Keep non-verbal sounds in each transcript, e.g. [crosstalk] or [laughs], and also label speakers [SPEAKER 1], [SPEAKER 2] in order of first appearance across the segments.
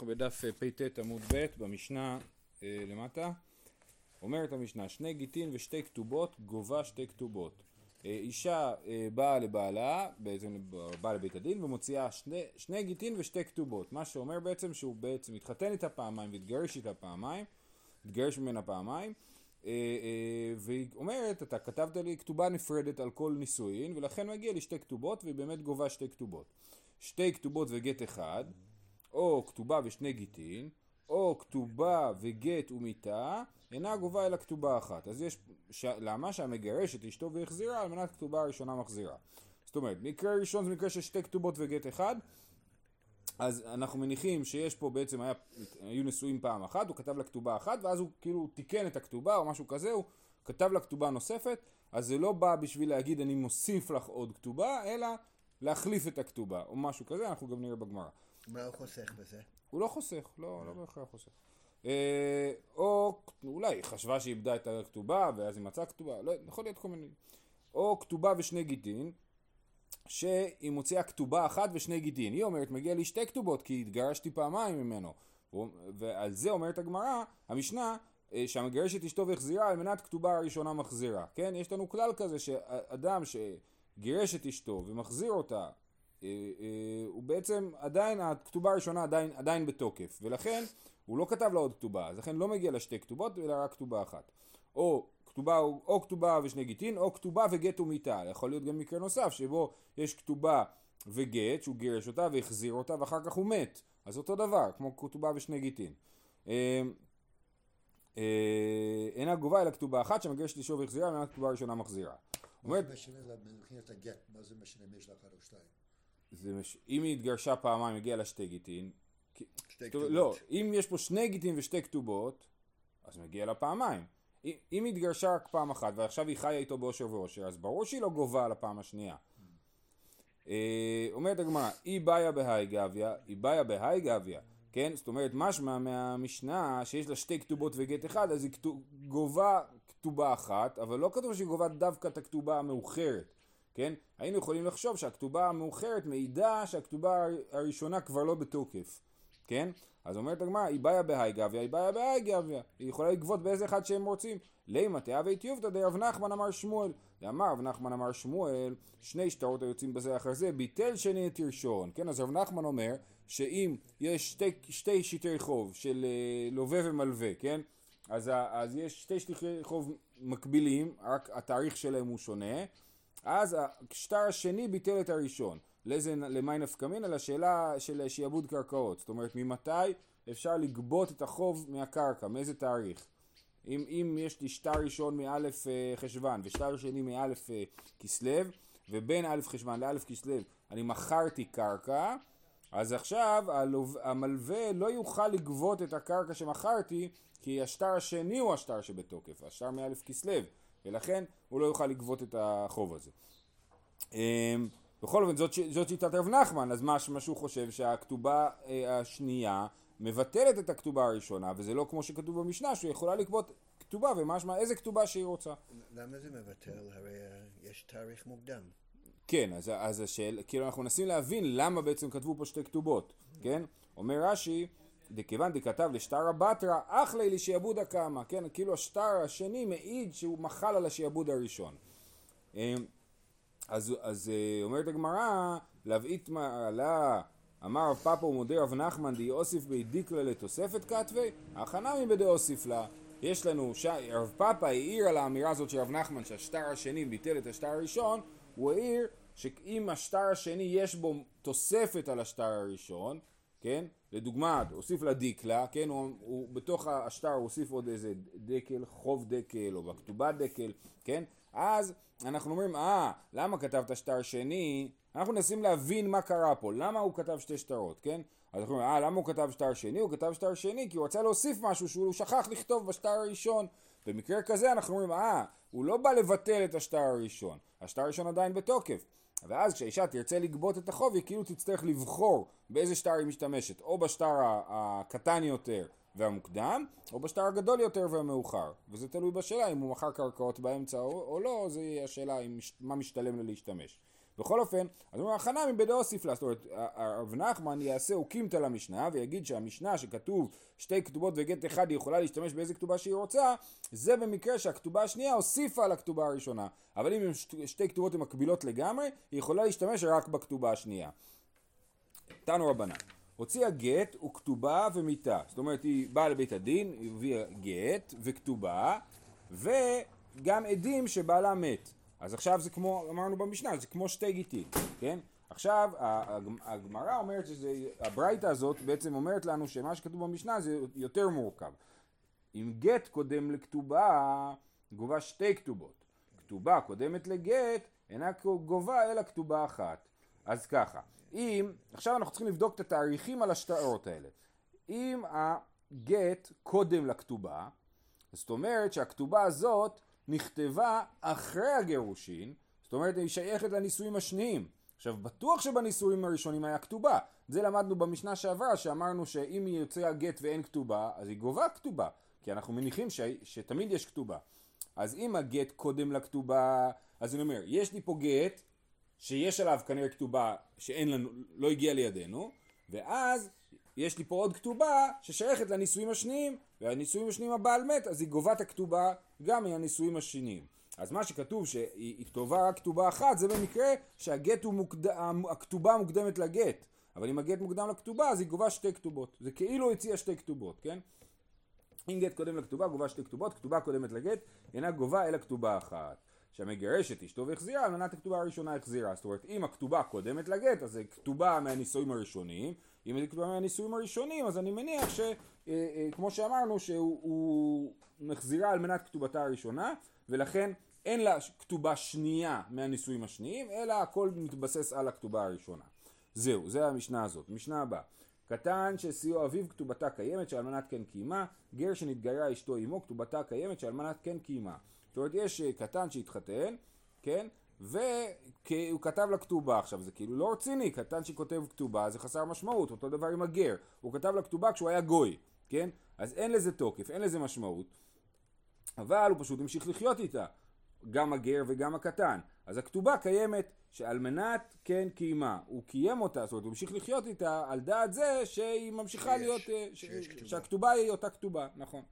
[SPEAKER 1] אנחנו בדף אה, פט עמוד ב' במשנה אה, למטה. אומרת המשנה, שני גיטין ושתי כתובות גובה שתי כתובות. אה, אישה אה, באה לבעלה, בעצם באה לבית הדין ומוציאה שני, שני גיטין ושתי כתובות. מה שאומר בעצם שהוא בעצם התחתן איתה פעמיים והתגרש איתה פעמיים, התגרש ממנה פעמיים. והיא אומרת, אתה כתבת לי כתובה נפרדת על כל נישואין ולכן מגיע לי שתי כתובות והיא באמת גובה שתי כתובות. שתי כתובות וגט אחד, או כתובה ושני גיטין, או כתובה וגט ומיתה, אינה גובה אלא כתובה אחת. אז יש, ש... למה שהמגרש את אשתו והחזירה על מנת כתובה הראשונה מחזירה. זאת אומרת, מקרה ראשון זה מקרה של שתי כתובות וגט אחד, אז אנחנו מניחים שיש פה בעצם, היה, היו נשואים פעם אחת, הוא כתב לה כתובה אחת, ואז הוא כאילו תיקן את הכתובה או משהו כזה, הוא כתב לה כתובה נוספת, אז זה לא בא בשביל להגיד אני מוסיף לך עוד כתובה, אלא להחליף את הכתובה, או משהו כזה, אנחנו גם נראה בגמרא.
[SPEAKER 2] מה הוא חוסך בזה?
[SPEAKER 1] הוא לא חוסך, לא, לא בהכרח חוסך. אה, או אולי היא חשבה שהיא איבדה את הכתובה, ואז היא מצאה כתובה, לא, יכול להיות כל מיני. או כתובה ושני גיטין, שהיא מוציאה כתובה אחת ושני גיטין. היא אומרת, מגיע לי שתי כתובות, כי התגרשתי פעמיים ממנו. ועל זה אומרת הגמרא, המשנה, אה, שהמגרש את אשתו והחזירה על מנת כתובה הראשונה מחזירה. כן? יש לנו כלל כזה שאדם שגירש את אשתו ומחזיר אותה, אה, אה, הוא בעצם עדיין, הכתובה הראשונה עדיין, עדיין בתוקף, ולכן הוא לא כתב לה עוד כתובה, אז לכן לא מגיע לה שתי כתובות, אלא רק כתובה אחת. או כתובה, או כתובה ושני גיטין, או כתובה וגט ומיתה. יכול להיות גם מקרה נוסף, שבו יש כתובה וגט, שהוא גירש אותה והחזיר אותה, ואחר כך הוא מת. אז אותו דבר, כמו כתובה ושני גיטין. אה, אינה גובה אלא כתובה אחת שמגרשת אישו והחזירה, מנת כתובה ראשונה מחזירה.
[SPEAKER 3] מה זה משנה מבחינת הגט? מה זה משנה אם יש לה אחת או שתיים?
[SPEAKER 1] זה מש... אם היא התגרשה פעמיים, הגיעה לה שתי גיטין.
[SPEAKER 2] שתי כתובות.
[SPEAKER 1] לא, אם יש פה שני גיטין ושתי כתובות, אז מגיע לה פעמיים. אם היא התגרשה רק פעם אחת ועכשיו היא חיה איתו באושר ואושר, אז ברור שהיא לא גובה על הפעם השנייה. אה, אומרת הגמרא, אי באיה בהאי גביה, אי באיה בהאי גביה. כן? זאת אומרת, משמע מהמשנה שיש לה שתי כתובות וגט אחד, אז היא כתוב, גובה כתובה אחת, אבל לא כתוב שהיא גובה דווקא את הכתובה המאוחרת, כן? היינו יכולים לחשוב שהכתובה המאוחרת מעידה שהכתובה הראשונה כבר לא בתוקף, כן? אז אומרת הגמרא, היא באיה בהאי גביה, היא באיה בהאי גביה, היא יכולה לגבות באיזה אחד שהם רוצים. לימה תהווה טיובתא דרב נחמן אמר שמואל, ואמר רב נחמן אמר שמואל, שני שטרות היוצאים בזה אחר זה, ביטל שני את ראשון, כן? אז רב נחמן אומר שאם יש שתי, שתי שיטי חוב של אה, לווה ומלווה, כן? אז, אז יש שתי שטחי חוב מקבילים, רק התאריך שלהם הוא שונה, אז השטר השני ביטל את הראשון. לאיזה, למי נפקא מינא? לשאלה של שיעבוד קרקעות. זאת אומרת, ממתי אפשר לגבות את החוב מהקרקע, מאיזה תאריך? אם, אם יש לי שטר ראשון מאלף אה, חשוון ושטר שני מאלף אה, כסלו, ובין אלף חשוון לאלף כסלו אני מכרתי קרקע, אז עכשיו המלווה לא יוכל לגבות את הקרקע שמכרתי כי השטר השני הוא השטר שבתוקף, השטר מאלף כסלו, ולכן הוא לא יוכל לגבות את החוב הזה. אמ, בכל אופן זאת, זאת שיטת רב נחמן, אז מה, שהוא חושב שהכתובה אה, השנייה מבטלת את הכתובה הראשונה, וזה לא כמו שכתוב במשנה שהוא יכולה לגבות כתובה ומשמע איזה כתובה שהיא רוצה.
[SPEAKER 2] למה זה מבטל? הרי אה, יש תאריך מוקדם.
[SPEAKER 1] כן, אז, אז השאלה, כאילו אנחנו מנסים להבין למה בעצם כתבו פה שתי כתובות, כן? אומר רש"י, דכיוון דכתב לשטר בתרא, אחלי לשעבוד הקמא, כן? כאילו השטר השני מעיד שהוא מחל על השעבוד הראשון. אמ, אז, אז אה, אומרת הגמרא, להבעית מעלה, אמר רב פאפו ומודה רב נחמן די אוסיף בי דיקלה לתוספת כתבי, הכנה מבדי אוסיף לה. יש לנו, ש... רב פאפה העיר על האמירה הזאת של רב נחמן שהשטר השני ביטל את השטר הראשון, הוא העיר שאם השטר השני יש בו תוספת על השטר הראשון, כן? לדוגמה, הוסיף לה דיקלה, כן? הוא, הוא בתוך השטר הוא הוסיף עוד איזה דקל, חוב דקל, או בכתובה דקל, כן? אז אנחנו אומרים, אה, למה כתבת שטר שני? אנחנו מנסים להבין מה קרה פה, למה הוא כתב שתי שטרות, כן? אז אנחנו אומרים, אה, למה הוא כתב שטר שני? הוא כתב שטר שני כי הוא רצה להוסיף משהו שהוא שכח לכתוב בשטר הראשון. במקרה כזה אנחנו אומרים, אה, הוא לא בא לבטל את השטר הראשון, השטר הראשון עדיין בתוקף. ואז כשהאישה תרצה לגבות את החוב, היא כאילו תצטרך לבחור באיזה שטר היא משתמשת, או בשטר הקטן יותר והמוקדם, או בשטר הגדול יותר והמאוחר. וזה תלוי בשאלה אם הוא מכר קרקעות באמצע או, או לא, זה השאלה מה משתלם לה להשתמש. בכל אופן, אז אומר החנמי בדאוסיף לה, זאת אומרת, הרב נחמן יעשה אוקימתא למשנה ויגיד שהמשנה שכתוב שתי כתובות וגט אחד היא יכולה להשתמש באיזה כתובה שהיא רוצה, זה במקרה שהכתובה השנייה הוסיפה על הכתובה הראשונה. אבל אם שתי כתובות הן מקבילות לגמרי, היא יכולה להשתמש רק בכתובה השנייה. תנו רבנן. הוציאה גט וכתובה ומיתה. זאת אומרת, היא באה לבית הדין, היא הביאה גט וכתובה, וגם עדים שבעלה מת. אז עכשיו זה כמו, אמרנו במשנה, זה כמו שתי גיטים, כן? עכשיו, הגמרא אומרת שזה, הברייתא הזאת בעצם אומרת לנו שמה שכתוב במשנה זה יותר מורכב. אם גט קודם לכתובה, גובה שתי כתובות. כתובה קודמת לגט, אינה גובה אלא כתובה אחת. אז ככה, אם, עכשיו אנחנו צריכים לבדוק את התאריכים על השטרות האלה. אם הגט קודם לכתובה, זאת אומרת שהכתובה הזאת נכתבה אחרי הגירושין, זאת אומרת היא שייכת לנישואים השניים. עכשיו בטוח שבנישואים הראשונים היה כתובה, זה למדנו במשנה שעברה שאמרנו שאם היא יוצא הגט ואין כתובה אז היא גובה כתובה, כי אנחנו מניחים ש... שתמיד יש כתובה. אז אם הגט קודם לכתובה, אז אני אומר, יש לי פה גט שיש עליו כנראה כתובה שאין לנו, לא הגיע לידינו, ואז יש לי פה עוד כתובה ששייכת לנישואים השניים, והנישואים השניים הבעל מת, אז היא גובה את הכתובה גם מהנישואים השניים. אז מה שכתוב שהיא כתובה רק כתובה אחת, זה במקרה שהגט הוא מוקד... הכתובה מוקדמת לגט. אבל אם הגט מוקדם לכתובה, אז היא גובה שתי כתובות. זה כאילו הציעה שתי כתובות, כן? אם גט קודם לכתובה, גובה שתי כתובות, כתובה קודמת לגט, אינה גובה אלא כתובה אחת. שהמגרש את אשתו והחזירה, על מנת הכתובה הראשונה החזירה. זאת אומרת, אם הכתובה קודמת לגט, אז זה כתובה מהנישואים הראשונים. אם זה כתובה מהנישואים הראשונים, אז אני מניח שכמו אה, אה, שאמרנו, שהוא מחזירה על מנת כתובתה הראשונה, ולכן אין לה כתובה שנייה מהנישואים השניים, אלא הכל מתבסס על הכתובה הראשונה. זהו, זה המשנה הזאת. משנה הבאה. קטן שסיוע אביו כתובתה קיימת שאלמנת כן קיימה, גר שנתגיירה אשתו עמו כתובתה קיימת שאלמנת כן קיימה. זאת אומרת יש אה, קטן שהתחתן, כן? והוא כתב לה כתובה עכשיו, זה כאילו לא רציני, קטן שכותב כתובה זה חסר משמעות, אותו דבר עם הגר, הוא כתב לה כתובה כשהוא היה גוי, כן? אז אין לזה תוקף, אין לזה משמעות, אבל הוא פשוט המשיך לחיות איתה, גם הגר וגם הקטן. אז הכתובה קיימת שעל מנת כן קיימה, הוא קיים אותה, זאת אומרת הוא המשיך לחיות איתה על דעת זה שהיא ממשיכה שיש, להיות, אה, שיש ש... שהכתובה היא אותה כתובה, נכון.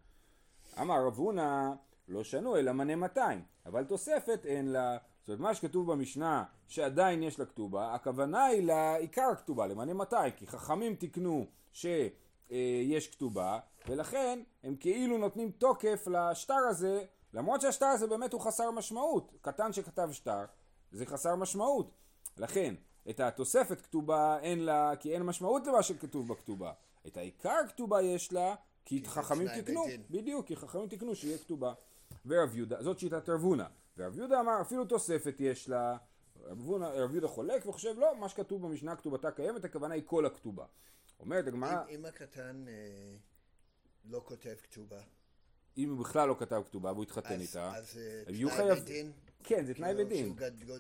[SPEAKER 1] אמר רב הונא לא שנו אלא מנה 200, אבל תוספת אין לה, זאת אומרת מה שכתוב במשנה שעדיין יש לה כתובה, הכוונה היא לעיקר הכתובה, למנה 200, כי חכמים תיקנו שיש כתובה, ולכן הם כאילו נותנים תוקף לשטר הזה, למרות שהשטר הזה באמת הוא חסר משמעות, קטן שכתב שטר, זה חסר משמעות, לכן את התוספת כתובה אין לה, כי אין משמעות למה שכתוב בכתובה, את העיקר כתובה יש לה, כי חכמים תיקנו, בדיוק, כי חכמים תיקנו שיהיה כתובה. ורב יהודה, זאת שיטת רב הונא. ורב יהודה אמר אפילו תוספת יש לה, רב יהודה חולק וחושב לא, מה שכתוב במשנה כתובתה קיימת, הכוונה היא כל הכתובה. אומרת הגמרא...
[SPEAKER 2] אם הקטן אה, לא כותב כתובה.
[SPEAKER 1] אם הוא בכלל לא כתב כתובה והוא התחתן איתה,
[SPEAKER 2] אז אה, תנאי חייב... בדין?
[SPEAKER 1] כן, זה תנאי
[SPEAKER 2] כאילו,
[SPEAKER 1] בדין.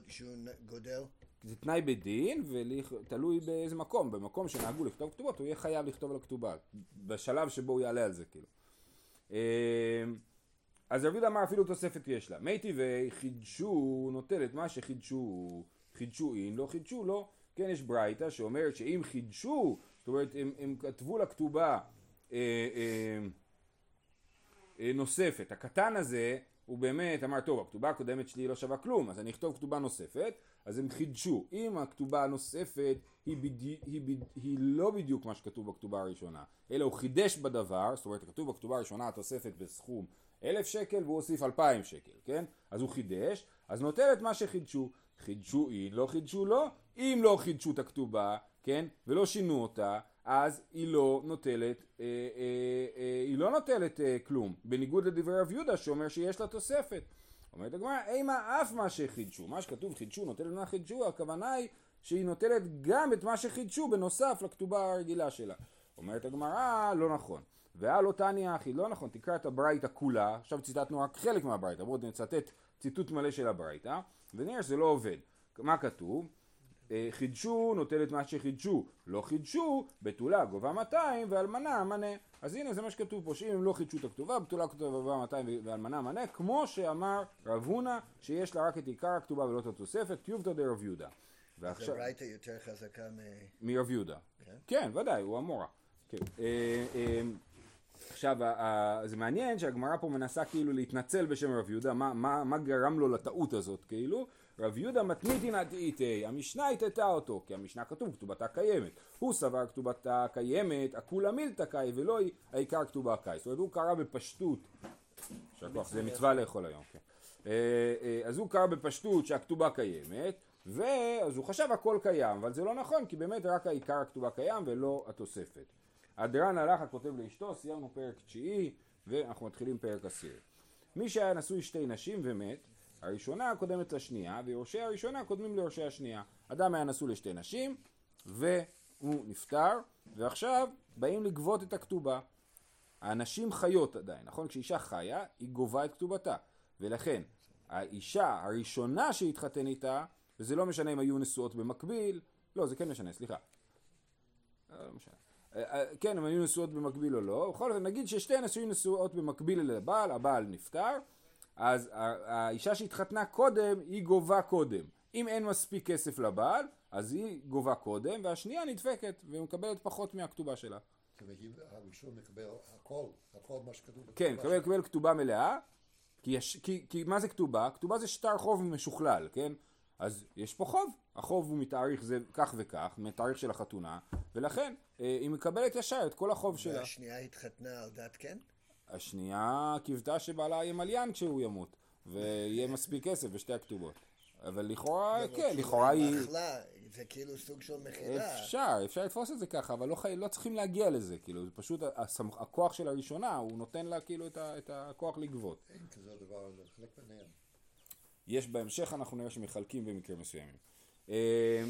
[SPEAKER 2] שהוא גודל?
[SPEAKER 1] זה תנאי בדין, ותלוי באיזה מקום. במקום שנהגו לכתוב כתובות, הוא יהיה חייב לכתוב על הכתובה. בשלב שבו הוא יעלה על זה, כאילו. אז רבי אמר אפילו תוספת יש לה. מי טבעי חידשו נוטל את מה שחידשו, חידשו אין, לא חידשו לא. כן, יש ברייתא שאומרת שאם חידשו, זאת אומרת הם, הם כתבו לכתובה אה, אה, אה, נוספת. הקטן הזה הוא באמת אמר טוב הכתובה הקודמת שלי לא שווה כלום אז אני אכתוב כתובה נוספת אז הם חידשו אם הכתובה הנוספת היא, בדי, היא, בד, היא לא בדיוק מה שכתוב בכתובה הראשונה אלא הוא חידש בדבר זאת אומרת כתוב בכתובה הראשונה התוספת בסכום אלף שקל והוא הוסיף אלפיים שקל, כן? אז הוא חידש, אז נוטל את מה שחידשו. חידשו אין, לא חידשו לא. אם לא חידשו את הכתובה, כן? ולא שינו אותה, אז היא לא נוטלת, אה, אה, אה, היא לא נוטלת אה, כלום. בניגוד לדברי רב יהודה שאומר שיש לה תוספת. אומרת הגמרא, אימה אף מה שחידשו. מה שכתוב חידשו, נוטלת מה חידשו, הכוונה היא שהיא נוטלת גם את מה שחידשו בנוסף לכתובה הרגילה שלה. אומרת הגמרא, לא נכון. והלא תניא אחי, לא נכון, תקרא את הברייתא כולה, עכשיו ציטטנו רק חלק מהברייתא, בואו נצטט ציטוט מלא של הברייתא, ונראה שזה לא עובד. מה כתוב? אה, חידשו נוטל את מה שחידשו, לא חידשו, בתולה גובה 200 ואלמנה מנה. אז הנה זה מה שכתוב פה, שאם הם לא חידשו את הכתובה, בתולה גובה 200 ואלמנה מנה, כמו שאמר רב הונא, שיש לה רק את עיקר הכתובה ולא את התוספת, טיובתא דרב יהודה.
[SPEAKER 2] זה
[SPEAKER 1] ועכשיו,
[SPEAKER 2] ברייתא יותר חזקה מ...
[SPEAKER 1] מרב יהודה.
[SPEAKER 2] כן?
[SPEAKER 1] כן, ודאי, הוא המורה. כן. עכשיו, זה מעניין שהגמרא פה מנסה כאילו להתנצל בשם רב יהודה, מה, מה, מה גרם לו לטעות הזאת, כאילו? רב יהודה מתניתין עתיתי, המשנה הטעתה אותו, כי המשנה כתוב כתובתה קיימת. הוא סבר כתובתה קיימת, הכולה מילתא קאי ולא העיקר כתובה קאי. זאת אומרת, הוא קרא בפשטות, יישר כוח, זה מצווה לאכול היום, כן. אה, אה, אז הוא קרא בפשטות שהכתובה קיימת, ואז הוא חשב הכל קיים, אבל זה לא נכון, כי באמת רק העיקר הכתובה קיים ולא התוספת. הדרן הלך הכותב לאשתו, סיימנו פרק תשיעי, ואנחנו מתחילים פרק עשיר. מי שהיה נשוי שתי נשים ומת, הראשונה קודמת לשנייה, ויורשי הראשונה קודמים ליורשי השנייה. אדם היה נשוי לשתי נשים, והוא נפטר, ועכשיו באים לגבות את הכתובה. הנשים חיות עדיין, נכון? כשאישה חיה, היא גובה את כתובתה. ולכן, האישה הראשונה שהתחתן איתה, וזה לא משנה אם היו נשואות במקביל, לא, זה כן משנה, סליחה. אה, לא משנה. אה, אה, כן, אם היו נשואות במקביל או לא, בכל אופן, נגיד ששתי הנשים נשואות במקביל לבעל, הבעל נפטר, אז האישה שהתחתנה קודם, היא גובה קודם. אם אין מספיק כסף לבעל, אז היא גובה קודם, והשנייה נדפקת, ומקבלת פחות מהכתובה שלה.
[SPEAKER 3] זאת הראשון מקבל הכל, הכל מה שכתוב.
[SPEAKER 1] כן,
[SPEAKER 3] בכתובה
[SPEAKER 1] קבל, קבל כתובה מלאה, כי, יש, כי, כי מה זה כתובה? כתובה זה שטר חוב משוכלל, כן? אז יש פה חוב, החוב הוא מתאריך זה כך וכך, מתאריך של החתונה, ולכן היא מקבלת ישר את כל החוב שלה.
[SPEAKER 2] והשנייה התחתנה על דת כן?
[SPEAKER 1] השנייה קיוותה שבעלה יהיה מליין כשהוא ימות, ויהיה [laughs] מספיק כסף בשתי הכתובות. אבל לכאורה,
[SPEAKER 2] אבל
[SPEAKER 1] כן,
[SPEAKER 2] כאילו,
[SPEAKER 1] לכאורה היא...
[SPEAKER 2] מחלה, זה כאילו סוג של מכירה.
[SPEAKER 1] אפשר, אפשר לתפוס את זה ככה, אבל לא, חי... לא צריכים להגיע לזה, כאילו, זה פשוט הסמ... הכוח של הראשונה, הוא נותן לה כאילו את, ה... את הכוח לגבות.
[SPEAKER 3] אין כזה דבר לחלק ביניהם.
[SPEAKER 1] יש בהמשך, אנחנו נראה שמחלקים במקרים מסוימים. אה,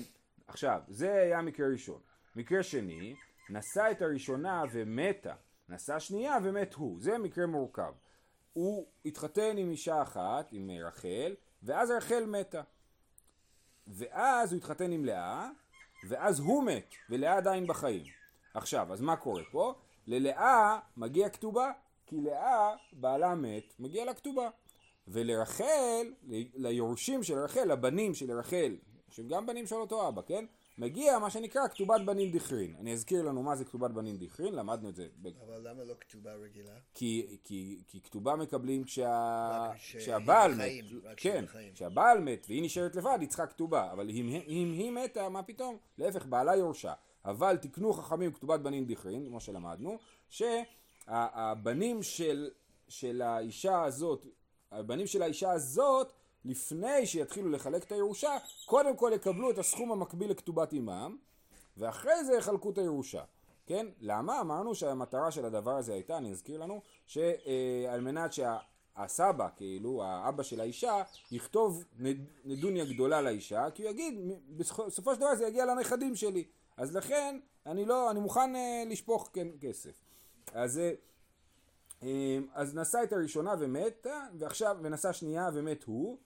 [SPEAKER 1] עכשיו, זה היה מקרה ראשון. מקרה שני, נשא את הראשונה ומתה. נשא שנייה ומת הוא. זה מקרה מורכב. הוא התחתן עם אישה אחת, עם רחל, ואז רחל מתה. ואז הוא התחתן עם לאה, ואז הוא מת, ולאה עדיין בחיים. עכשיו, אז מה קורה פה? ללאה מגיע כתובה, כי לאה, בעלה מת, מגיע לה כתובה. ולרחל, ליורשים של רחל, לבנים של רחל, שהם גם בנים של אותו אבא, כן? מגיע מה שנקרא כתובת בנים דכרין. אני אזכיר לנו מה זה כתובת בנים דכרין, למדנו את זה.
[SPEAKER 2] אבל למה לא כתובה רגילה?
[SPEAKER 1] כי, כי, כי כתובה מקבלים כשה, כשהבעל מת,
[SPEAKER 2] רק
[SPEAKER 1] כן. כשהבעל מת והיא נשארת לבד היא צריכה כתובה, אבל אם, אם היא מתה מה פתאום, להפך בעלה יורשה, אבל תקנו חכמים כתובת בנים דכרין, כמו שלמדנו, שהבנים של, של האישה הזאת, הבנים של האישה הזאת, לפני שיתחילו לחלק את הירושה, קודם כל יקבלו את הסכום המקביל לכתובת אימם, ואחרי זה יחלקו את הירושה. כן? למה? אמרנו שהמטרה של הדבר הזה הייתה, אני אזכיר לנו, שעל מנת שהסבא, כאילו, האבא של האישה, יכתוב נד- נדוניה גדולה לאישה, כי הוא יגיד, "מ- בסופו של דבר זה יגיע לנכדים שלי. אז לכן, אני לא, אני מוכן אה, לשפוך כן, כסף. אז, אה, אה, אז נשא את הראשונה ומתה, ועכשיו, ונשא שנייה ומת הוא.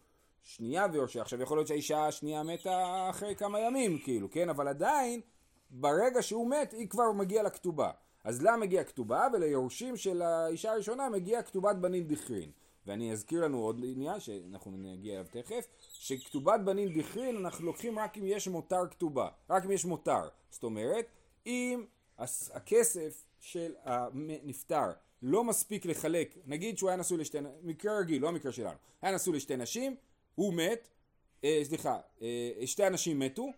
[SPEAKER 1] שנייה ויורשיה. עכשיו יכול להיות שהאישה השנייה מתה אחרי כמה ימים, כאילו, כן? אבל עדיין, ברגע שהוא מת, היא כבר מגיעה לכתובה. אז לה מגיעה כתובה, וליורשים של האישה הראשונה מגיעה כתובת בנין דכרין. ואני אזכיר לנו עוד עניין, שאנחנו נגיע אליו תכף, שכתובת בנין דכרין אנחנו לוקחים רק אם יש מותר כתובה. רק אם יש מותר. זאת אומרת, אם הכסף של הנפטר לא מספיק לחלק, נגיד שהוא היה נשוי לשתי, מקרה רגיל, לא המקרה שלנו, היה נשוי לשתי נשים, הוא מת, אה, סליחה, אה, שתי אנשים מתו,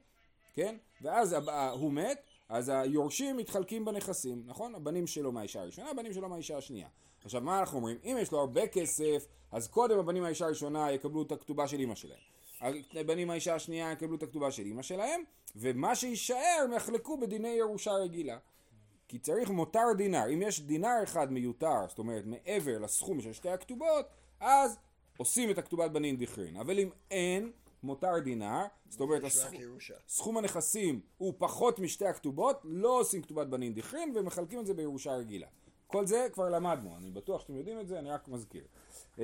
[SPEAKER 1] כן? ואז הוא מת, אז היורשים מתחלקים בנכסים, נכון? הבנים שלו מהאישה הראשונה, הבנים שלו מהאישה השנייה. עכשיו מה אנחנו אומרים? אם יש לו הרבה כסף, אז קודם הבנים מהאישה הראשונה יקבלו את הכתובה של אמא שלהם. הבנים מהאישה השנייה יקבלו את הכתובה של אמא שלהם, ומה שיישאר יחלקו בדיני ירושה רגילה. כי צריך מותר דינר. אם יש דינר אחד מיותר, זאת אומרת מעבר לסכום של שתי הכתובות, אז עושים את הכתובת בנין דכרין. אבל אם אין מותר דינר, זאת אומרת הסכום. סכום הנכסים הוא פחות משתי הכתובות, לא עושים כתובת בנין דכרין ומחלקים את זה בירושה רגילה. כל זה כבר למדנו, אני בטוח שאתם יודעים את זה, אני רק מזכיר. אמ,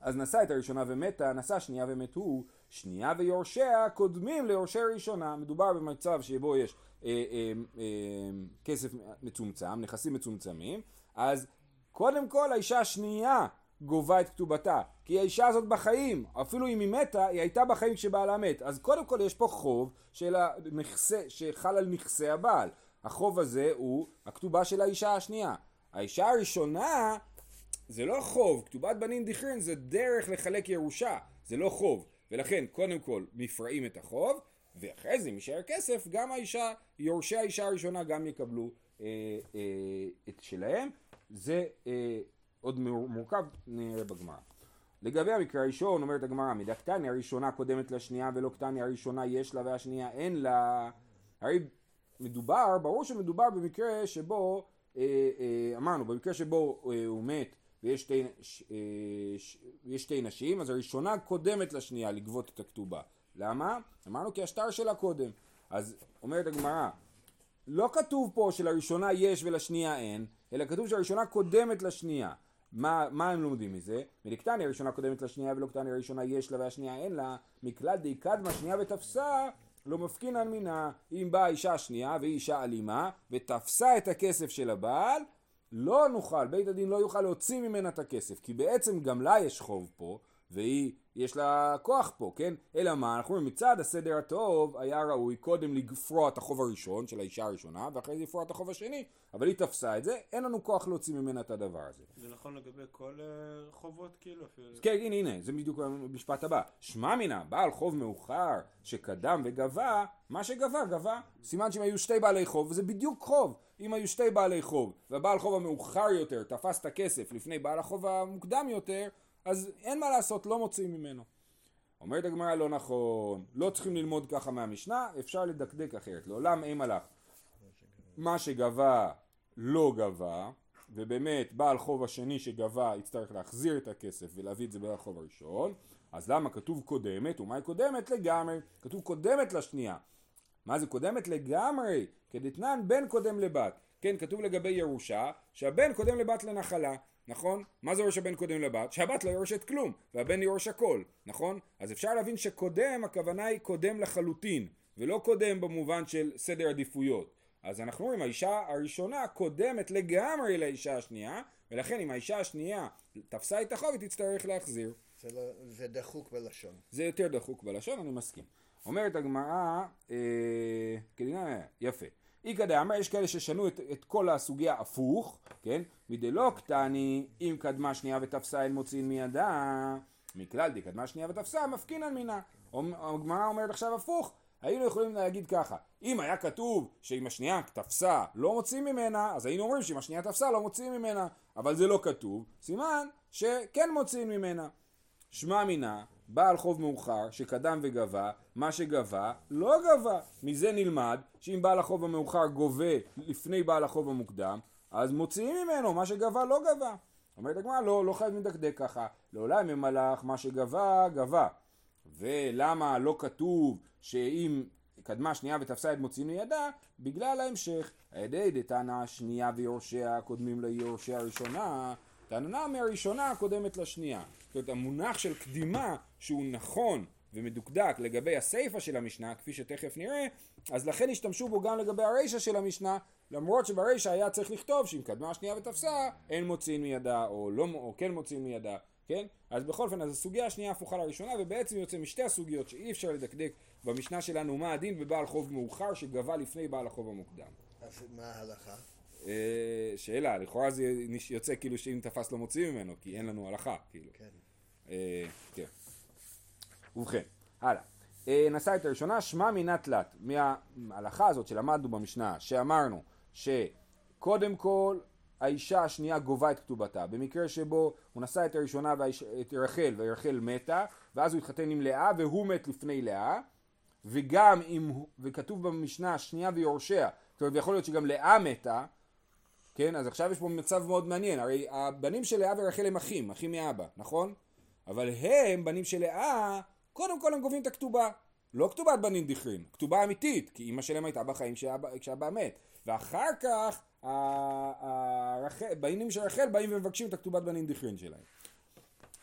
[SPEAKER 1] אז נשא את הראשונה ומתה, נשא שנייה ומת הוא, שנייה ויורשיה קודמים ליורשי ראשונה. מדובר במצב שבו יש אה, אה, אה, כסף מצומצם, נכסים מצומצמים, אז קודם כל האישה השנייה גובה את כתובתה, כי האישה הזאת בחיים, אפילו אם היא מתה, היא הייתה בחיים כשבעלה מת. אז קודם כל יש פה חוב של הנכסה, שחל על נכסי הבעל. החוב הזה הוא הכתובה של האישה השנייה. האישה הראשונה זה לא חוב, כתובת בנין דיכרין זה דרך לחלק ירושה, זה לא חוב. ולכן קודם כל מפרעים את החוב, ואחרי זה אם יישאר כסף, גם האישה, יורשי האישה הראשונה גם יקבלו אה, אה, את שלהם. זה אה, עוד מורכב, נראה בגמרא. לגבי המקרה הראשון, אומרת הגמרא, מידה קטניה הראשונה קודמת לשנייה ולא קטניה הראשונה יש לה והשנייה אין לה. הרי מדובר, ברור שמדובר במקרה שבו, אה, אה, אמרנו, במקרה שבו אה, הוא מת ויש שתי, ש, אה, ש, שתי נשים, אז הראשונה קודמת לשנייה לגבות את הכתובה. למה? אמרנו כי השטר שלה קודם. אז אומרת הגמרא, לא כתוב פה שלראשונה יש ולשנייה אין, אלא כתוב שהראשונה קודמת לשנייה. מה, הם לומדים מזה? מלקטניה הראשונה קודמת לשנייה ולא קטניה הראשונה יש לה והשנייה אין לה, מכלל די קדמה שנייה ותפסה לא מפקינן מינה. אם באה אישה שנייה והיא אישה אלימה ותפסה את הכסף של הבעל לא נוכל, בית הדין לא יוכל להוציא ממנה את הכסף כי בעצם גם לה יש חוב פה והיא, יש לה כוח פה, כן? אלא מה, אנחנו אומרים מצד הסדר הטוב היה ראוי קודם לפרוע את החוב הראשון של האישה הראשונה ואחרי זה לפרוע את החוב השני אבל היא תפסה את זה, אין לנו כוח להוציא ממנה את הדבר הזה.
[SPEAKER 4] זה נכון לגבי כל uh, חובות כאילו? אפילו...
[SPEAKER 1] כן, הנה, הנה, זה בדיוק המשפט הבא. שמע מינה, בעל חוב מאוחר שקדם וגבה, מה שגבה, גבה. סימן שאם היו שתי בעלי חוב, זה בדיוק חוב. אם היו שתי בעלי חוב, והבעל חוב המאוחר יותר תפס את הכסף לפני בעל החוב המוקדם יותר, אז אין מה לעשות, לא מוציאים ממנו. אומרת הגמרא לא נכון, לא צריכים ללמוד ככה מהמשנה, אפשר לדקדק אחרת, לעולם אין מלאך. מה שגבה לא גבה, ובאמת בעל חוב השני שגבה יצטרך להחזיר את הכסף ולהביא את זה בעל החוב הראשון, אז למה כתוב קודמת, ומה היא קודמת לגמרי? כתוב קודמת לשנייה. מה זה קודמת לגמרי? כדתנן בן קודם לבת. כן, כתוב לגבי ירושה, שהבן קודם לבת לנחלה. נכון? מה זה יורש הבן קודם לבת? שהבת לא יורשת כלום, והבן יורש הכל, נכון? אז אפשר להבין שקודם, הכוונה היא קודם לחלוטין, ולא קודם במובן של סדר עדיפויות. אז אנחנו רואים, האישה הראשונה קודמת לגמרי לאישה השנייה, ולכן אם האישה השנייה תפסה את החוב, היא תצטרך להחזיר.
[SPEAKER 2] זה, לא, זה דחוק בלשון.
[SPEAKER 1] זה יותר דחוק בלשון, אני מסכים. אומרת הגמרא, אה, יפה. איכא דאמר, יש כאלה ששנו את, את כל הסוגיה הפוך, כן? מדלא קטני, אם קדמה שנייה ותפסה אין מוציאין מידה, מכלל די קדמה שנייה ותפסה מפקינן מינה. הגמרא אומרת עכשיו הפוך, היינו יכולים להגיד ככה, אם היה כתוב שאם השנייה תפסה לא מוציאים ממנה, אז היינו אומרים שאם השנייה תפסה לא מוציאים ממנה, אבל זה לא כתוב, סימן שכן מוציאים ממנה. שמע מינה, בעל חוב מאוחר שקדם וגבה, מה שגבה לא גבה. מזה נלמד שאם בעל החוב המאוחר גובה לפני בעל החוב המוקדם, אז מוציאים ממנו, מה שגבה לא גבה. אומרת הגמרא, לא, לא חייב מדקדק ככה. לעולם אם מלאך, מה שגבה, גבה. ולמה לא כתוב שאם קדמה שנייה ותפסה את מוציאים לידה? בגלל ההמשך. הידי דתנא שנייה ויורשיה קודמים ליורשיה הראשונה, טענה מהראשונה הקודמת לשנייה. זאת אומרת, המונח של קדימה שהוא נכון ומדוקדק לגבי הסיפא של המשנה, כפי שתכף נראה, אז לכן השתמשו בו גם לגבי הרישא של המשנה, למרות שברישא היה צריך לכתוב שאם קדמה השנייה ותפסה, אין מוציאים מידה, או, לא, או כן מוציאים מידה, כן? אז בכל אופן, אז הסוגיה השנייה הפוכה לראשונה, ובעצם יוצא משתי הסוגיות שאי אפשר לדקדק במשנה שלנו מה הדין בבעל חוב מאוחר שגבה לפני בעל החוב המוקדם.
[SPEAKER 2] אז מה ההלכה?
[SPEAKER 1] אה, שאלה, לכאורה זה יוצא כאילו שאם תפס לא מוציא ממנו, כי אין לנו הלכה, כאילו.
[SPEAKER 2] כן.
[SPEAKER 1] אה, כן. ובכן, הלאה. אה, נשא את הראשונה, שמע מינה תלת. מההלכה הזאת שלמדנו במשנה, שאמרנו שקודם כל האישה השנייה גובה את כתובתה. במקרה שבו הוא נשא את הראשונה והאיש, את רחל, ורחל מתה, ואז הוא התחתן עם לאה, והוא מת לפני לאה, וגם אם, וכתוב במשנה השנייה ויורשיה, זאת אומרת, יכול להיות שגם לאה מתה, כן? אז עכשיו יש פה מצב מאוד מעניין, הרי הבנים של לאה ורחל הם אחים, אחים מאבא, נכון? אבל הם, בנים של לאה, קודם כל הם גובים את הכתובה. לא כתובת בנים דיכרין, כתובה אמיתית, כי אימא שלהם הייתה בחיים כשאבא מת. ואחר כך הבנים של רחל באים ומבקשים את הכתובת בנים דיכרין שלהם.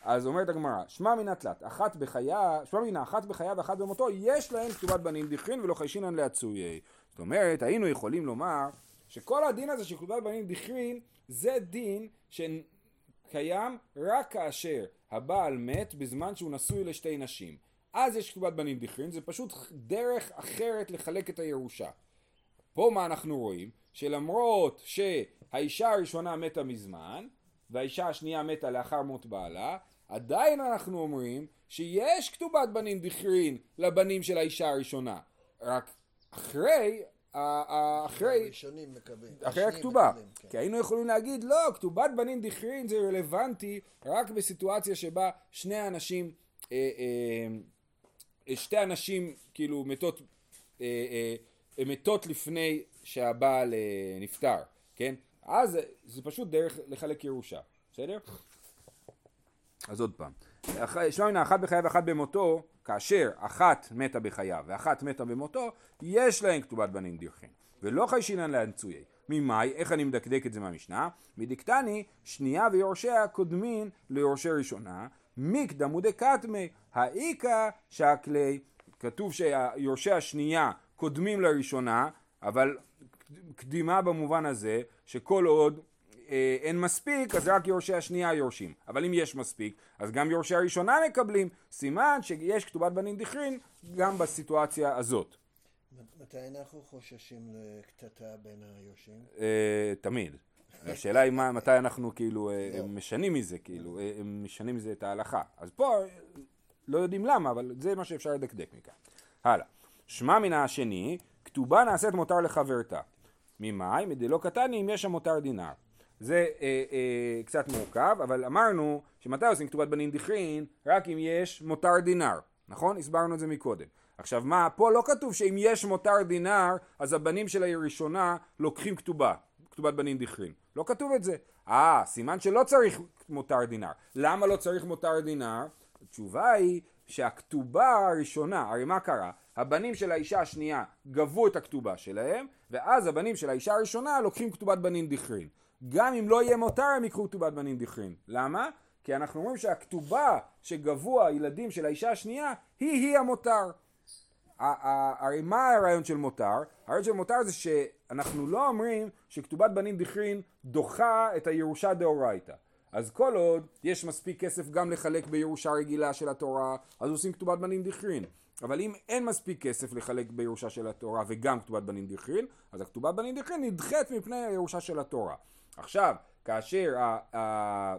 [SPEAKER 1] אז אומרת הגמרא, שמע מינה תלת, אחת בחיה, שמע מינה אחת בחיה ואחת במותו, יש להם כתובת בנים דיכרין ולא חיישינן לעצויי. זאת אומרת, היינו יכולים לומר שכל הדין הזה של כתובת בנים דיכרין זה דין קיים רק כאשר הבעל מת בזמן שהוא נשוי לשתי נשים. אז יש כתובת בנים דיכרין, זה פשוט דרך אחרת לחלק את הירושה. פה מה אנחנו רואים? שלמרות שהאישה הראשונה מתה מזמן, והאישה השנייה מתה לאחר מות בעלה, עדיין אנחנו אומרים שיש כתובת בנים דיכרין לבנים של האישה הראשונה. רק אחרי, אחרי,
[SPEAKER 2] הראשונים מקבלים.
[SPEAKER 1] אחרי הכתובה.
[SPEAKER 2] מקבלים, כן.
[SPEAKER 1] כי היינו יכולים להגיד, לא, כתובת בנים דיכרין זה רלוונטי רק בסיטואציה שבה שני אנשים, אה, אה, שתי הנשים כאילו מתות, אה, אה, מתות לפני שהבעל אה, נפטר, כן? אז זה- פשוט דרך לחלק ירושה, בסדר? אז עוד פעם, שמע מן האחת בחייו ואחת במותו, כאשר אחת מתה בחייו ואחת מתה במותו, יש להן כתובת בנים דירכין, ולא חיישינן להנצויי. ממאי, איך אני מדקדק את זה מהמשנה? מדקתני, שנייה ויורשיה קודמין ליורשי ראשונה, מקדמו דקטמי, האיכא שהכלי, כתוב שיורשי השנייה קודמים לראשונה, אבל קדימה במובן הזה שכל עוד אין מספיק אז רק יורשי השנייה יורשים. אבל אם יש מספיק אז גם יורשי הראשונה מקבלים. סימן שיש כתובת בנין דיכרין גם בסיטואציה הזאת.
[SPEAKER 2] מתי אנחנו חוששים לקטטה בין היורשים?
[SPEAKER 1] אה, תמיד. השאלה היא מה, מתי אנחנו כאילו אה,
[SPEAKER 2] לא.
[SPEAKER 1] משנים מזה כאילו אה, משנים מזה את ההלכה. אז פה אה, לא יודעים למה אבל זה מה שאפשר לדקדק מכאן. הלאה. שמע מן השני כתובה נעשית מותר לחברתה. ממאי מדלא קטני אם יש שם מותר דינר זה אה, אה, קצת מורכב אבל אמרנו שמתי עושים כתובת בנין דיכרין רק אם יש מותר דינר נכון? הסברנו את זה מקודם עכשיו מה פה לא כתוב שאם יש מותר דינר אז הבנים של הראשונה לוקחים כתובה כתובת בנין דיכרין לא כתוב את זה אה סימן שלא צריך מותר דינר למה לא צריך מותר דינר? התשובה היא שהכתובה הראשונה, הרי מה קרה? הבנים של האישה השנייה גבו את הכתובה שלהם, ואז הבנים של האישה הראשונה לוקחים כתובת בנין דיכרין. גם אם לא יהיה מותר הם יקחו כתובת בנין דיכרין. למה? כי אנחנו אומרים שהכתובה שגבו הילדים של האישה השנייה היא-היא המותר. הרי מה הרעיון של מותר? הרעיון של מותר זה שאנחנו לא אומרים שכתובת בנין דיכרין דוחה את הירושה דאורייתא. אז כל עוד יש מספיק כסף גם לחלק בירושה רגילה של התורה, אז עושים כתובת בנין דיכרין. אבל אם אין מספיק כסף לחלק בירושה של התורה וגם כתובת בנין דיכרין, אז הכתובת בנין דיכרין נדחית מפני הירושה של התורה. עכשיו, כאשר ה- ה-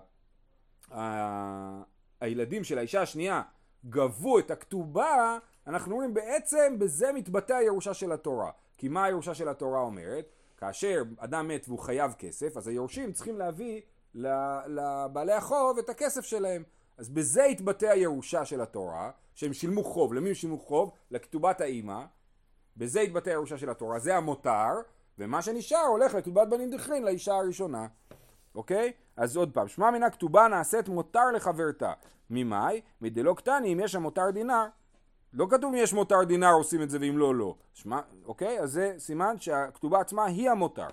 [SPEAKER 1] ה- הילדים של האישה השנייה גבו את הכתובה, אנחנו אומרים בעצם בזה מתבטא הירושה של התורה. כי מה הירושה של התורה אומרת? כאשר אדם מת והוא חייב כסף, אז היורשים צריכים להביא לבעלי החוב את הכסף שלהם. אז בזה התבטא הירושה של התורה, שהם שילמו חוב. למי הם שילמו חוב? לכתובת האימא. בזה התבטא הירושה של התורה. זה המותר, ומה שנשאר הולך לכתובת בנין דכרין לאישה הראשונה. אוקיי? אז עוד פעם, שמע מן הכתובה נעשית מותר לחברתה. ממאי? מדלא קטני אם יש שם מותר דינר. לא כתוב אם יש מותר דינר עושים את זה ואם לא לא. שמע, אוקיי? אז זה סימן שהכתובה עצמה היא המותר.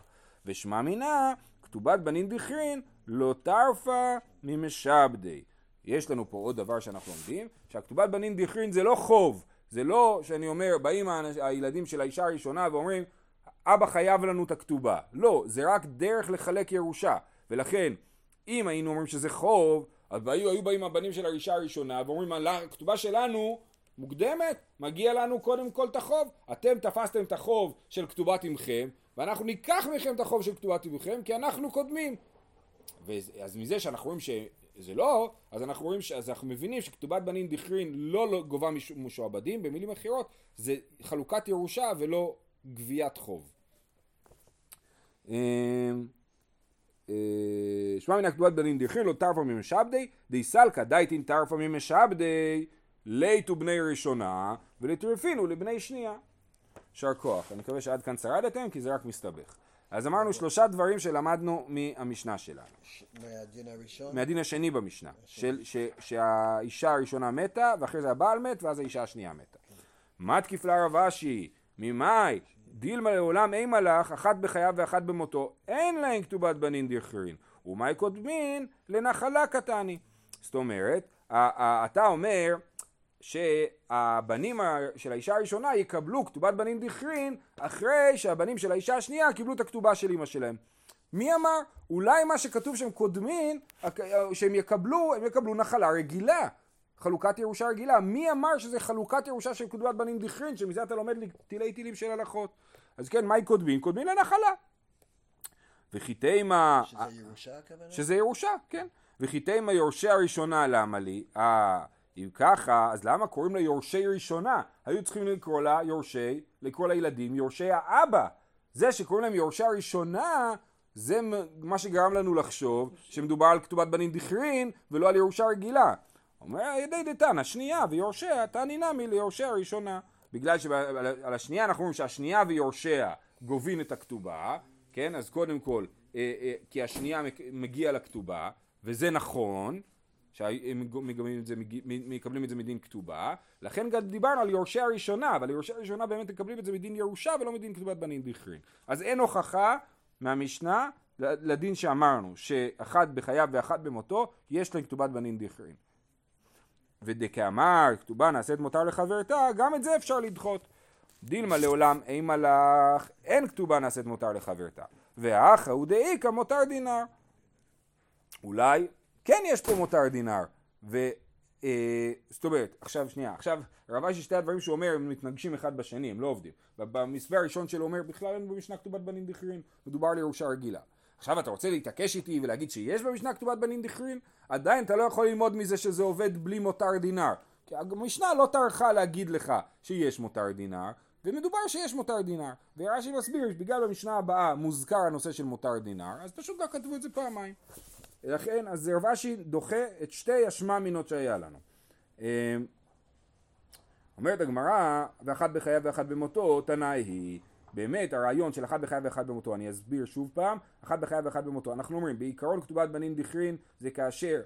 [SPEAKER 1] ושמע מינה כתובת בנין דכרין לא טרפה ממשעבדי. יש לנו פה עוד דבר שאנחנו לומדים, שהכתובת בנין דכרין זה לא חוב. זה לא שאני אומר, באים הילדים של האישה הראשונה ואומרים אבא חייב לנו את הכתובה. לא, זה רק דרך לחלק ירושה. ולכן, אם היינו אומרים שזה חוב, אז היו, היו באים הבנים של האישה הראשונה ואומרים, "הלה, הכתובה שלנו מוקדמת, מגיע לנו קודם כל את החוב. אתם תפסתם את החוב של כתובת עמכם, ואנחנו ניקח מכם את החוב של כתובת עמכם, כי אנחנו קודמים. אז מזה שאנחנו רואים שזה לא, אז אנחנו רואים, ש- אז אנחנו מבינים שכתובת בנין דכרין לא, לא גובה מש- משועבדים, במילים אחרות, זה חלוקת ירושה ולא גביית חוב. אמ, אה, שמע מן הכתובת בנין דכרין לא טרפה ממשעבדי, די סלקא דייטין טרפה ממשעבדי, ליתו בני ראשונה, ולטרפינו לבני שנייה. יישר כוח, אני מקווה שעד כאן שרדתם, כי זה רק מסתבך. אז אמרנו שלושה דברים שלמדנו מהמשנה שלנו.
[SPEAKER 2] מהדין הראשון?
[SPEAKER 1] מהדין השני במשנה, של, ש, שהאישה הראשונה מתה, ואחרי זה הבעל מת, ואז האישה השנייה מתה. מה תקיף רב אשי? ממאי? דילמה לעולם אימה לך, אחת בחייו ואחת במותו, אין להן כתובת בנין דכרין. ומאי קודמין לנחלה קטני. זאת אומרת, אתה אומר שהבנים של האישה הראשונה יקבלו כתובת בנין דכרין אחרי שהבנים של האישה השנייה קיבלו את הכתובה של אמא שלהם. מי אמר? אולי מה שכתוב שהם קודמים, שהם יקבלו, הם יקבלו נחלה רגילה. חלוקת ירושה רגילה. מי אמר שזה חלוקת ירושה של קדומת בנים דכרין, שמזה אתה לומד לי תילי תילים של הלכות. אז כן, מהי קודמים? קודמים לנחלה. וכי תימה...
[SPEAKER 2] שזה ירושה הכוונה?
[SPEAKER 1] שזה ירושה, כן. וכי תימה יורשי הראשונה למה לי? אה, אם ככה, אז למה קוראים לה יורשי ראשונה? היו צריכים לקרוא לה יורשי, לקרוא לילדים יורשי האבא. זה שקוראים להם יורשי הראשונה, זה מה שגרם לנו לחשוב שמדובר על כתובת בנים דכרין ולא על ירושה רגילה. אומר ידי דתנא, שנייה ויורשיה, תעני נמי ליורשיה הראשונה. בגלל שעל השנייה אנחנו אומרים שהשנייה ויורשיה גובין את הכתובה, כן? אז קודם כל, אה, אה, כי השנייה מגיע לכתובה, וזה נכון, שהם מקבלים את זה, מקבלים את זה מדין כתובה, לכן גם דיברנו על יורשי הראשונה, אבל יורשי הראשונה באמת מקבלים את זה מדין ירושה ולא מדין כתובת בנין דכרין. אז אין הוכחה מהמשנה לדין שאמרנו, שאחד בחייו ואחד במותו, יש להם כתובת בנין דכרין. ודכאמר כתובה נעשית מותר לחברתה, גם את זה אפשר לדחות. דילמה לעולם אימה לך, אין כתובה נעשית מותר לחברתה. והאחא הוא דאיכא מותר דינר. אולי כן יש פה מותר דינר. ו... אה, זאת אומרת, עכשיו שנייה, עכשיו רב אשי שתי הדברים שהוא אומר הם מתנגשים אחד בשני, הם לא עובדים. במסווה הראשון שלו אומר בכלל אין במשנה כתובת בנים דכירים, מדובר על ירושה רגילה. עכשיו אתה רוצה להתעקש איתי ולהגיד שיש במשנה כתובת בנים דכרין? עדיין אתה לא יכול ללמוד מזה שזה עובד בלי מותר דינר. כי המשנה לא טרחה להגיד לך שיש מותר דינר, ומדובר שיש מותר דינר. ורש"י מסביר, בגלל במשנה הבאה מוזכר הנושא של מותר דינר, אז פשוט לא כתבו את זה פעמיים. לכן, אז רבשי דוחה את שתי השממינות שהיה לנו. אמ, אומרת הגמרא, ואחת בחייו ואחת במותו, תנאי היא. באמת הרעיון של אחד בחייו ואחד במותו, אני אסביר שוב פעם, אחד בחייו ואחד במותו. אנחנו אומרים, בעיקרון כתובת בנין דכרין זה כאשר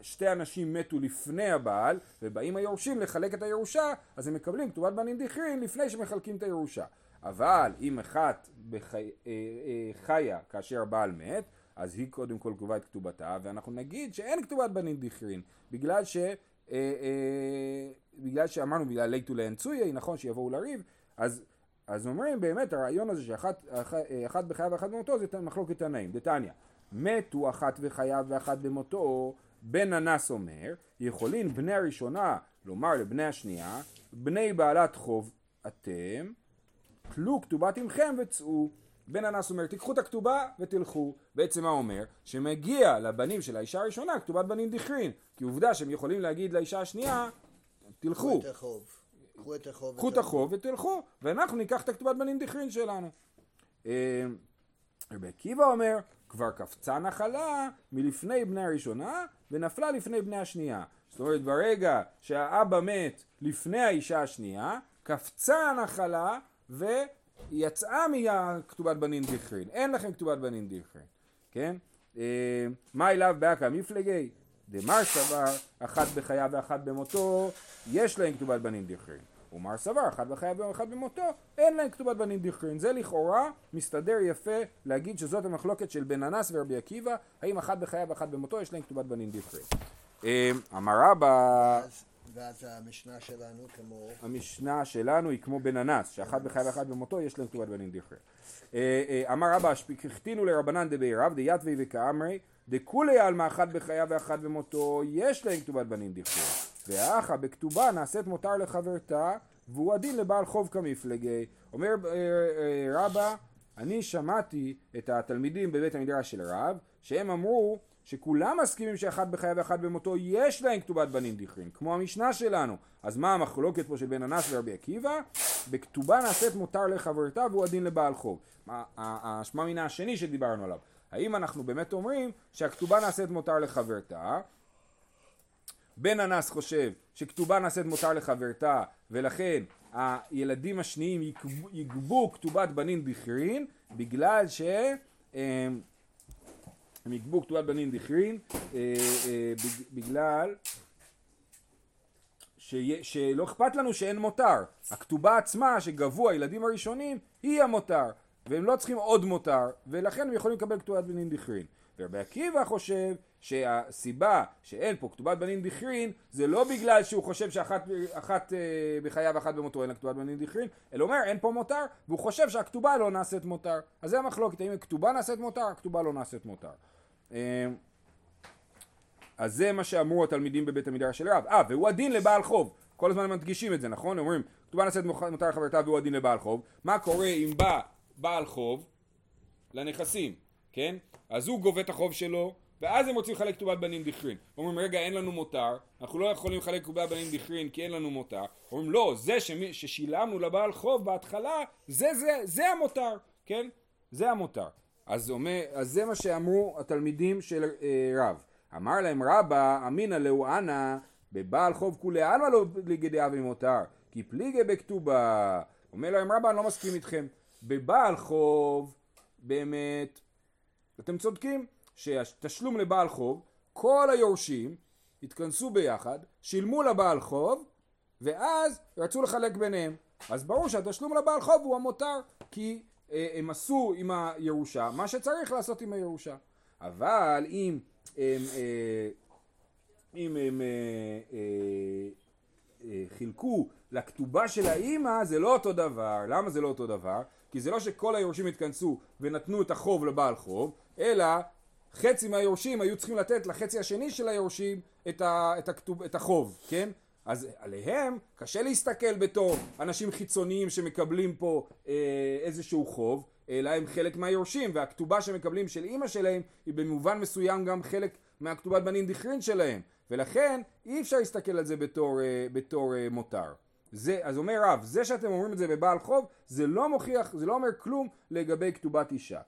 [SPEAKER 1] שתי אנשים מתו לפני הבעל, ובאים היורשים לחלק את הירושה, אז הם מקבלים כתובת בנין דכרין לפני שמחלקים את הירושה. אבל אם אחת בחי... אה, אה, חיה כאשר הבעל מת, אז היא קודם כל קובעת כתובתה, ואנחנו נגיד שאין כתובת בנין דכרין, בגלל ש... אה, בגלל שאמרנו בגלל ליטו לאנצויה, נכון שיבואו לריב, אז אז אומרים באמת הרעיון הזה שאחת אחת בחייו ואחת במותו זה מחלוקת תנאים. דתניא, מתו אחת בחייו ואחת במותו, בן אנס אומר, יכולים בני הראשונה לומר לבני השנייה, בני בעלת חוב אתם, תלו כתובת עמכם וצאו. בן אנס אומר, תיקחו את הכתובה ותלכו. בעצם מה אומר? שמגיע לבנים של האישה הראשונה כתובת בנים דכרין. כי עובדה שהם יכולים להגיד לאישה השנייה, תלכו.
[SPEAKER 2] קחו את החוב.
[SPEAKER 1] ותלכו, ואנחנו ניקח את הכתובת בנים דכרין שלנו. אה, רבי עקיבא אומר, כבר קפצה נחלה מלפני בני הראשונה ונפלה לפני בני השנייה. זאת אומרת, ברגע שהאבא מת לפני האישה השנייה, קפצה הנחלה ויצאה מכתובת בנין דכרין. אין לכם כתובת בנין דכרין, כן? אה, מה אליו באקא מפלגי? דמר סבר, אחת בחייו ואחת במותו, יש להם כתובת בנים דכרין. ומר סבר, אחת בחייו ואחת במותו, אין להם כתובת בנים דכרין. זה לכאורה מסתדר יפה להגיד שזאת המחלוקת של בן אנס ורבי עקיבא, האם אחת בחייו ואחת במותו יש להם כתובת בנים דכרין. אמ, אמר רבא...
[SPEAKER 2] ואז המשנה שלנו כמו...
[SPEAKER 1] המשנה שלנו היא כמו בן אנס, שאחת בחייו ואחת במותו יש להם כתובת בנים דכרין. אה, אה, אמר רבא, החתינו לרבנן דבעירב דיתווי וכאמרי דכולי עלמא אחת בחייו ואחת במותו, יש להם כתובת בנים דכתוב. והאחה בכתובה נעשית מותר לחברתה, והוא הדין לבעל חוב כמפלגי. אומר אה, אה, רבא, אני שמעתי את התלמידים בבית המדרש של רב, שהם אמרו שכולם מסכימים שאחד בחייו ואחד במותו יש להם כתובת בנים דכרין, כמו המשנה שלנו. אז מה המחלוקת פה של בן אנס ורבי עקיבא? בכתובה נעשית מותר לחברתה והוא הדין לבעל חוב. השמע מינה השני שדיברנו עליו. האם אנחנו באמת אומרים שהכתובה נעשית מותר לחברתה? בן אנס חושב שכתובה נעשית מותר לחברתה ולכן הילדים השניים יגבו, יגבו כתובת בנין דכרין בגלל ש... אה, הם יגבו כתובת בנין דכרין אה, אה, בגלל שלא אכפת לנו שאין מותר הכתובה עצמה שגבו הילדים הראשונים היא המותר והם לא צריכים עוד מותר, ולכן הם יכולים לקבל כתובת בנין דכרין. ורבי עקיבא חושב שהסיבה שאין פה כתובת בנין דכרין זה לא בגלל שהוא חושב שאחת אחת, אה, בחייו ואחת במותו אין לה כתובת בנין דכרין, אלא אומר אין פה מותר, והוא חושב שהכתובה לא נעשית מותר. אז זה המחלוקת, האם הכתובה נעשית מותר, הכתובה לא נעשית מותר. אה, אז זה מה שאמרו התלמידים בבית המדרש של רב. אה, והוא הדין לבעל חוב. כל הזמן מדגישים את זה, נכון? אומרים, כתובה נעשית מותר לחברתה והוא הדין לבעל חוב. מה קורה אם בא בעל חוב לנכסים, כן? אז הוא גובה את החוב שלו, ואז הם רוצים לחלק כתובת בנין דכרין. אומרים, רגע, אין לנו מותר, אנחנו לא יכולים לחלק כתובת בנין דכרין כי אין לנו מותר. אומרים, לא, זה שמי, ששילמנו לבעל חוב בהתחלה, זה, זה, זה המותר, כן? זה המותר. אז, אומר, אז זה מה שאמרו התלמידים של אה, רב. אמר להם רבא, אמינא לאו אנא, בבעל חוב כולי עלמא לא פליגי דאבי מותר, כי פליגי בכתובה. אומר להם רבא, אני לא מסכים איתכם. בבעל חוב, באמת, אתם צודקים, שהתשלום לבעל חוב, כל היורשים התכנסו ביחד, שילמו לבעל חוב, ואז רצו לחלק ביניהם. אז ברור שהתשלום לבעל חוב הוא המותר, כי אה, הם עשו עם הירושה מה שצריך לעשות עם הירושה. אבל אם הם, אה, אם הם אה, אה, אה, חילקו לכתובה של האימא זה לא אותו דבר. למה זה לא אותו דבר? כי זה לא שכל היורשים התכנסו ונתנו את החוב לבעל חוב, אלא חצי מהיורשים היו צריכים לתת לחצי השני של היורשים את, ה, את, הכתוב, את החוב, כן? אז עליהם קשה להסתכל בתור אנשים חיצוניים שמקבלים פה אה, איזשהו חוב, אלא הם חלק מהיורשים, והכתובה שמקבלים של אימא שלהם היא במובן מסוים גם חלק מהכתובת בנין דכרין שלהם, ולכן אי אפשר להסתכל על זה בתור, אה, בתור אה, מותר. זה, אז אומר רב, זה שאתם אומרים את זה בבעל חוב, זה לא מוכיח, זה לא אומר כלום לגבי כתובת אישה.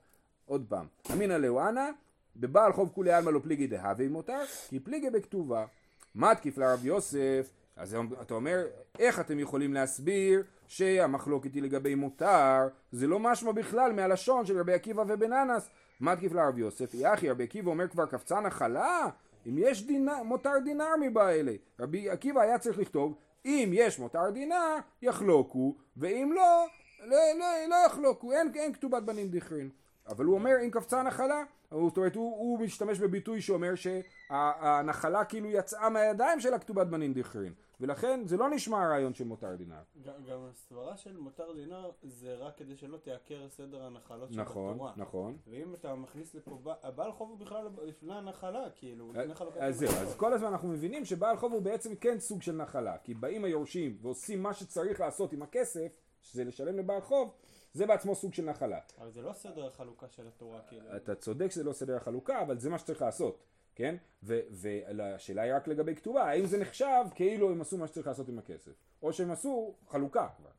[SPEAKER 1] עוד פעם, אמינא לאואנה, בבעל חוב כולי עלמא לא פליגי דהווה מותר, כי פליגי בכתובה. מתקיף לרב יוסף, אז אתה אומר, איך אתם יכולים להסביר שהמחלוקת היא לגבי מותר, זה לא משמע בכלל מהלשון של רבי עקיבא ובן אנס. מתקיף לרב יוסף, יחי, רבי עקיבא אומר כבר קפצה נחלה? אם יש דינר, מותר דינר מבעלה. רבי עקיבא היה צריך לכתוב, אם יש מותר דינר, יחלוקו, ואם לא, לא, לא, לא יחלוקו, אין, אין כתובת בנים דכרין. אבל הוא אומר, אם קפצה נחלה, זאת אומרת, הוא, הוא משתמש בביטוי שאומר שהנחלה כאילו יצאה מהידיים של הכתובת בנין דכרין, ולכן זה לא נשמע הרעיון של מותר דינר.
[SPEAKER 4] גם, גם הסברה של מותר דינר זה רק כדי שלא תיעקר סדר הנחלות של
[SPEAKER 1] נכון,
[SPEAKER 4] התורה.
[SPEAKER 1] נכון.
[SPEAKER 4] ואם אתה מכניס לפה, הבעל חוב הוא בכלל לפני הנחלה, כאילו,
[SPEAKER 1] אה,
[SPEAKER 4] לפני חלוקת
[SPEAKER 1] אז זהו,
[SPEAKER 4] הנחלות.
[SPEAKER 1] אז כל הזמן אנחנו מבינים שבעל חוב הוא בעצם כן סוג של נחלה, כי באים היורשים ועושים מה שצריך לעשות עם הכסף, שזה לשלם לבעל חוב, זה בעצמו סוג של נחלה.
[SPEAKER 4] אבל זה לא סדר החלוקה של התורה, כאילו.
[SPEAKER 1] אתה צודק שזה לא סדר החלוקה, אבל זה מה שצריך לעשות, כן? והשאלה היא רק לגבי כתובה, האם זה נחשב כאילו הם עשו מה שצריך לעשות עם הכסף, או שהם עשו חלוקה כבר,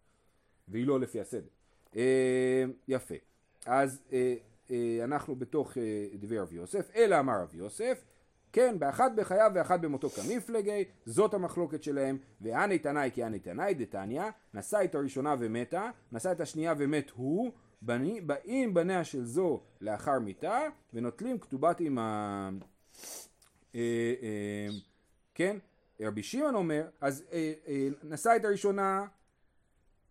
[SPEAKER 1] והיא לא לפי הסדר. אה, יפה. אז אה, אה, אנחנו בתוך אה, דברי רב יוסף, אלא אמר רב יוסף, כן, באחת בחייו ואחת במותו כמפלגי, זאת המחלוקת שלהם, ואני תנאי כי אני תנאי דתניא, נשא את הראשונה ומתה, נשא את השנייה ומת הוא, בני, באים בניה של זו לאחר מיתה, ונוטלים כתובת עמם. אה, אה, כן, רבי שמעון אומר, אז אה, נשא את הראשונה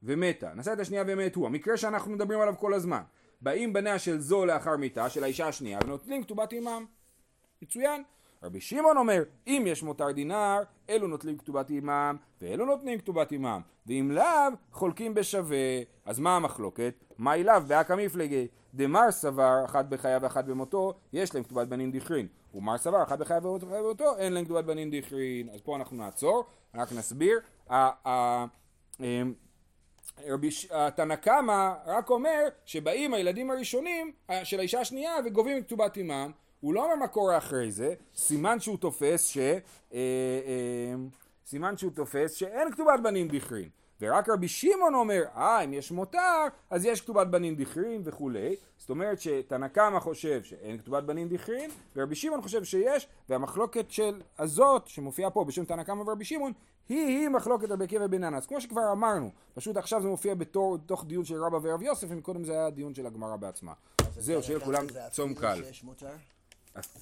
[SPEAKER 1] ומתה, נשא את השנייה ומת הוא, המקרה שאנחנו מדברים עליו כל הזמן. באים בניה של זו לאחר מיתה, של האישה השנייה, ונוטלים כתובת עמם. מצוין. רבי שמעון אומר, אם יש מותר דינר, אלו נוטלים כתובת עמם, ואלו נותנים כתובת עמם, ואם לאו, חולקים בשווה. אז מה המחלוקת? מה אליו באקא מפלגי? דמר סבר, אחת בחייו ואחת במותו, יש להם כתובת בנין דכרין. ומר סבר, אחת בחייו ואחת במותו, אין להם כתובת בנין דכרין. אז פה אנחנו נעצור, רק נסביר. אמ, התנא קמא רק אומר שבאים הילדים הראשונים אה, של האישה השנייה וגובים את כתובת עמם הוא לא אומר מה קורה אחרי זה, סימן שהוא תופס ש... אה, אה, סימן שהוא תופס שאין כתובת בנים דכרין. ורק רבי שמעון אומר, אה, אם יש מותר, אז יש כתובת בנים דכרין וכולי. זאת אומרת שתנא קמא חושב שאין כתובת בנים דכרין, ורבי שמעון חושב שיש, והמחלוקת של הזאת, שמופיעה פה בשם תנא קמא ורבי שמעון, היא-היא מחלוקת רבי עקיבא בן אנס. כמו שכבר אמרנו, פשוט עכשיו זה מופיע בתור, תוך דיון של רבא ורב יוסף, ומקודם זה היה דיון של הגמרא בעצמה. זהו, שיהיה לכולם צום קל.
[SPEAKER 2] שיש מותר?
[SPEAKER 1] אפ-